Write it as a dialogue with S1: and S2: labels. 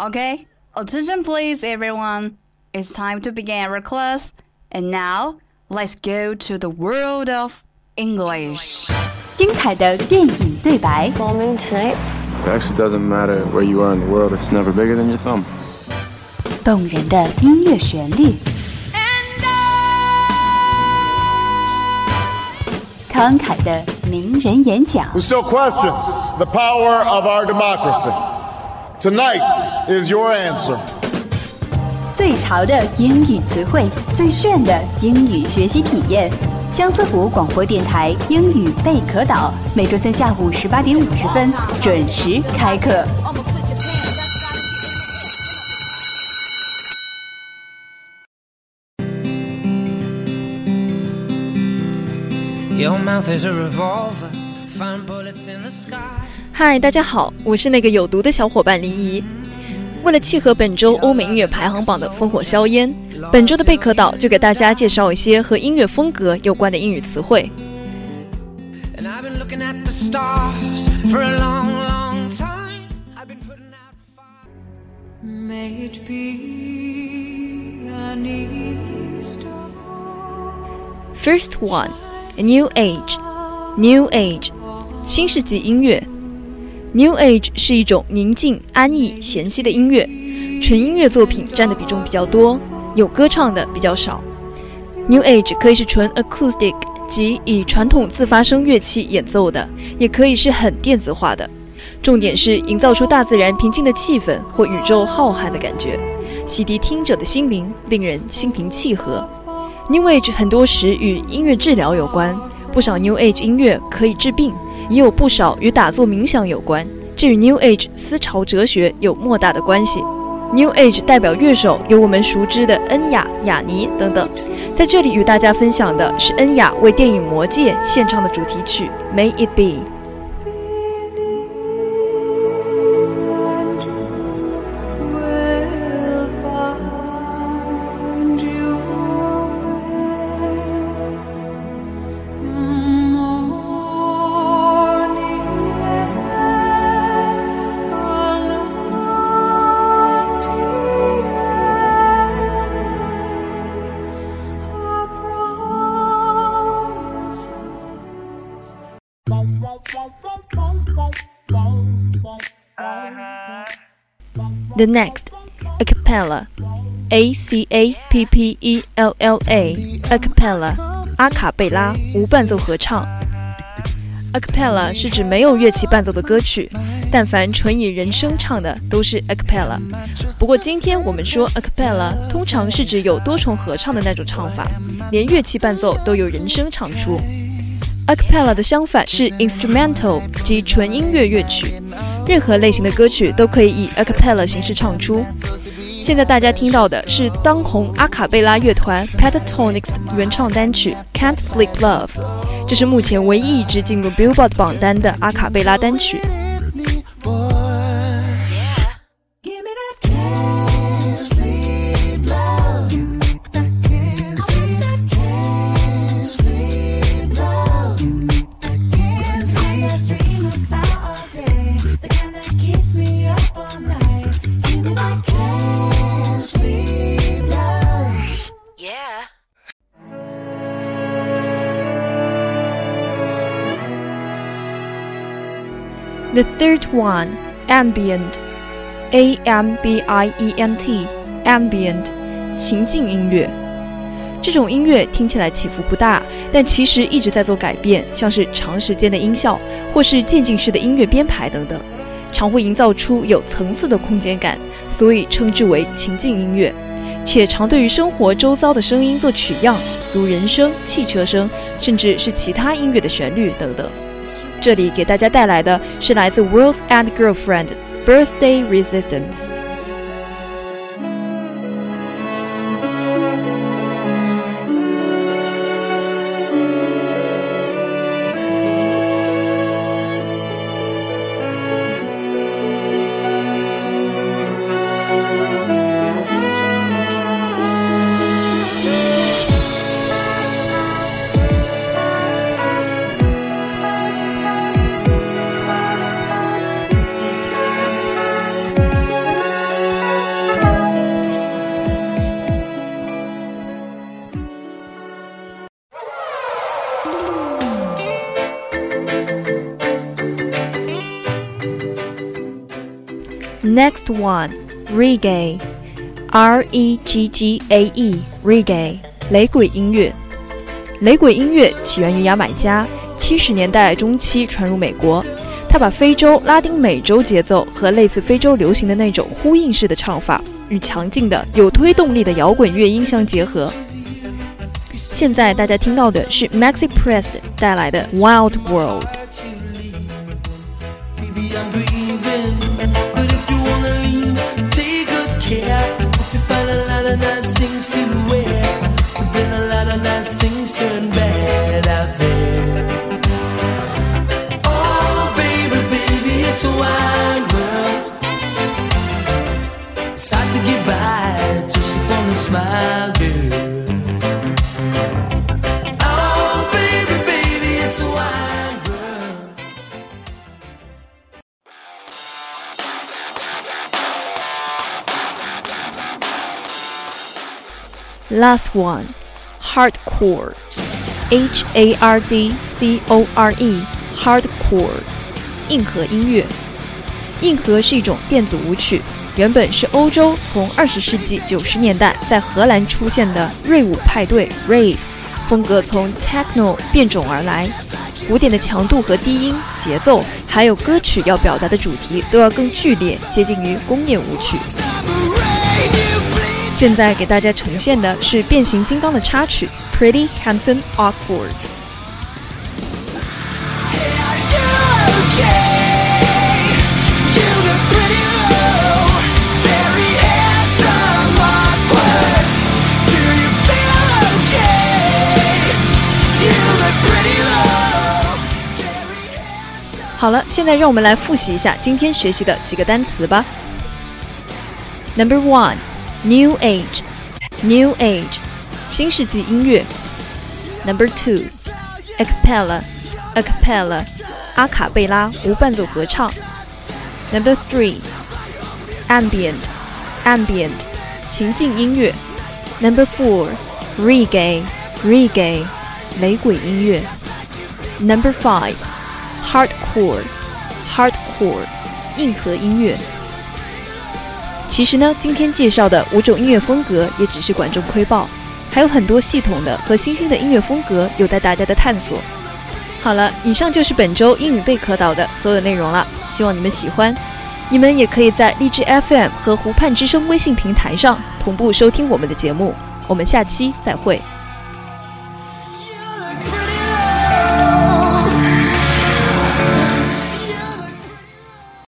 S1: Okay, attention please everyone. It's time to begin our class. And now, let's go to the world of English.
S2: 精彩的电影对白，
S3: Bombing tonight?
S4: It actually doesn't matter where you are in the world, it's never bigger than your thumb.
S2: 动人的音乐旋律，慷慨的名人演讲，
S5: who still questions the power of our democracy. Tonight Is your answer.
S2: 最潮的英语词汇，最炫的英语学习体验。相思湖广播电台英语贝壳岛，每周三下午十八点五十分准时开课。
S6: Your mouth is a revolver, find bullets in the sky.
S7: 嗨，大家好，我是那个有毒的小伙伴林怡。为了契合本周欧美音乐排行榜的烽火硝烟，本周的贝壳岛就给大家介绍一些和音乐风格有关的英语词汇。
S6: And I've been looking at the stars for a long, long time. I've been putting out fire.
S8: May it be an Easter
S7: First one, New Age. New Age，新世纪音乐。New Age 是一种宁静、安逸、闲适的音乐，纯音乐作品占的比重比较多，有歌唱的比较少。New Age 可以是纯 acoustic，即以传统自发声乐器演奏的，也可以是很电子化的。重点是营造出大自然平静的气氛或宇宙浩瀚的感觉，洗涤听者的心灵，令人心平气和。New Age 很多时与音乐治疗有关，不少 New Age 音乐可以治病，也有不少与打坐冥想有关，这与 New Age 思潮哲学有莫大的关系。New Age 代表乐手有我们熟知的恩雅、雅尼等等，在这里与大家分享的是恩雅为电影《魔戒》献唱的主题曲《May It Be》。The next, a cappella, a c a p p e l l a, a cappella，阿卡贝拉，无伴奏合唱。A cappella 是指没有乐器伴奏的歌曲，但凡纯以人声唱的都是 a cappella。不过今天我们说 a cappella，通常是指有多重合唱的那种唱法，连乐器伴奏都有人声唱出。Acapella 的相反是 instrumental，即纯音乐乐曲。任何类型的歌曲都可以以 acapella 形式唱出。现在大家听到的是当红阿卡贝拉乐团 Pentatonix 原创单曲《Can't Sleep Love》，这是目前唯一一支进入 Billboard 榜单的阿卡贝拉单曲。The third one, ambient, A M B I E N T, ambient，情境音乐。这种音乐听起来起伏不大，但其实一直在做改变，像是长时间的音效，或是渐进式的音乐编排等等，常会营造出有层次的空间感，所以称之为情境音乐。且常对于生活周遭的声音做取样，如人声、汽车声，甚至是其他音乐的旋律等等。这里给大家带来的是来自 World's and Girlfriend Birthday Resistance。 Next one, reggae, R E G G A E, reggae，雷鬼音乐。雷鬼音乐起源于牙买加，七十年代中期传入美国。它把非洲、拉丁美洲节奏和类似非洲流行的那种呼应式的唱法，与强劲的、有推动力的摇滚乐音相结合。现在大家听到的是 Maxi Priest 带来的 Wild World。
S6: Things to wear. But then a
S7: Last one, hardcore, H A R D C O R E, hardcore，硬核音乐。硬核是一种电子舞曲，原本是欧洲从二十世纪九十年代在荷兰出现的瑞舞派对 （rave） 风格，从 techno 变种而来。鼓点的强度和低音、节奏，还有歌曲要表达的主题，都要更剧烈，接近于工业舞曲。现在给大家呈现的是变形金刚的插曲《Pretty Handsome Awkward》。好了，现在让我们来复习一下今天学习的几个单词吧。Number one, New Age, New Age，新世纪音乐。Number two, a cappella, a cappella，阿卡贝拉无伴奏合唱。Number three, ambient, ambient，情境音乐。Number four, reggae, reggae，雷鬼音乐。Number five, hardcore, hardcore，硬核音乐。 其实呢，今天介绍的五种音乐风格也只是管中窥豹，还有很多系统的和新兴的音乐风格有待大家的探索。好了，以上就是本周英语贝壳岛的所有内容了，希望你们喜欢。你们也可以在荔枝 FM 和湖畔之声微信平台上同步收听我们的节目。我们下期再会。